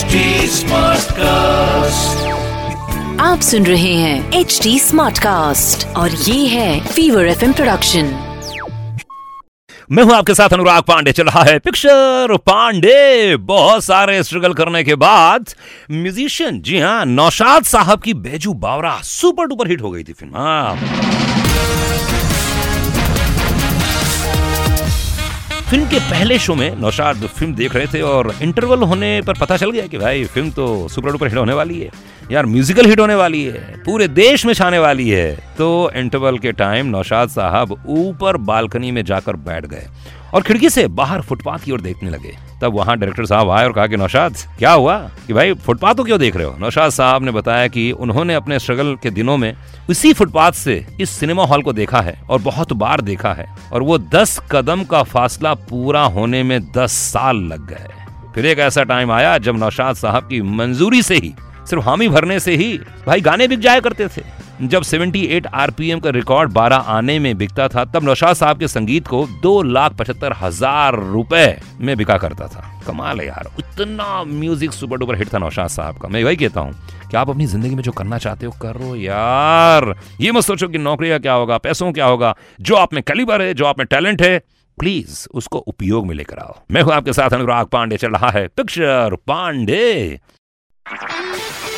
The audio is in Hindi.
HD Smartcast. आप सुन रहे हैं एच डी स्मार्ट कास्ट और ये है फीवर एफ़ प्रोडक्शन मैं हूँ आपके साथ अनुराग पांडे चल रहा है पिक्चर पांडे। बहुत सारे स्ट्रगल करने के बाद म्यूजिशियन जी हाँ नौशाद साहब की बेजू बावरा सुपर डुपर हिट हो गई थी फ़िल्म। हाँ। फ़िल्म के पहले शो में नौशाद फ़िल्म देख रहे थे और इंटरवल होने पर पता चल गया कि भाई, फ़िल्म तो सुपर डुपर हिट होने वाली है। यार म्यूजिकल हिट होने वाली है। पूरे देश में छाने वाली है। तो इंटरवल के टाइम नौशाद साहब ऊपर बालकनी में जाकर बैठ गए और खिड़की से बाहर फुटपाथ की ओर देखने लगे। तब वहाँ डायरेक्टर साहब आए और कहा कि नौशाद, क्या हुआ? कि भाई, फुटपाथ को क्यों देख रहे हो? नौशाद साहब ने बताया कि उन्होंने अपने स्ट्रगल के दिनों में उसी फुटपाथ से इस सिनेमा हॉल को देखा है और बहुत बार देखा है और वो दस कदम का फासला पूरा होने में दस साल लग गए। फिर एक ऐसा टाइम आया जब नौशाद साहब की मंजूरी से ही, सिर्फ़ हामी भरने से ही भाई गाने बिक जाया करते थे। जब 78 आरपीएम का रिकॉर्ड 12 आने में बिकता था, तब नौशाद साहब के संगीत को दो लाख पचहत्तर हज़ार रुपए में बिका करता था। कमाल है यार, इतना म्यूज़िक सुपर डुपर हिट था नौशाद साहब का। मैं वही कहता हूँ कि आप अपनी ज़िंदगी में जो करना चाहते हो, करो यार। ये मत सोचो कि नौकरी का क्या होगा, पैसों क्या होगा। जो आप में कलीबर है, जो आप में टैलेंट है प्लीज़ उसको उपयोग में लेकर आओ। मैं हूँ आपके साथ अनुराग पांडे, चल रहा है पिक्चर पांडे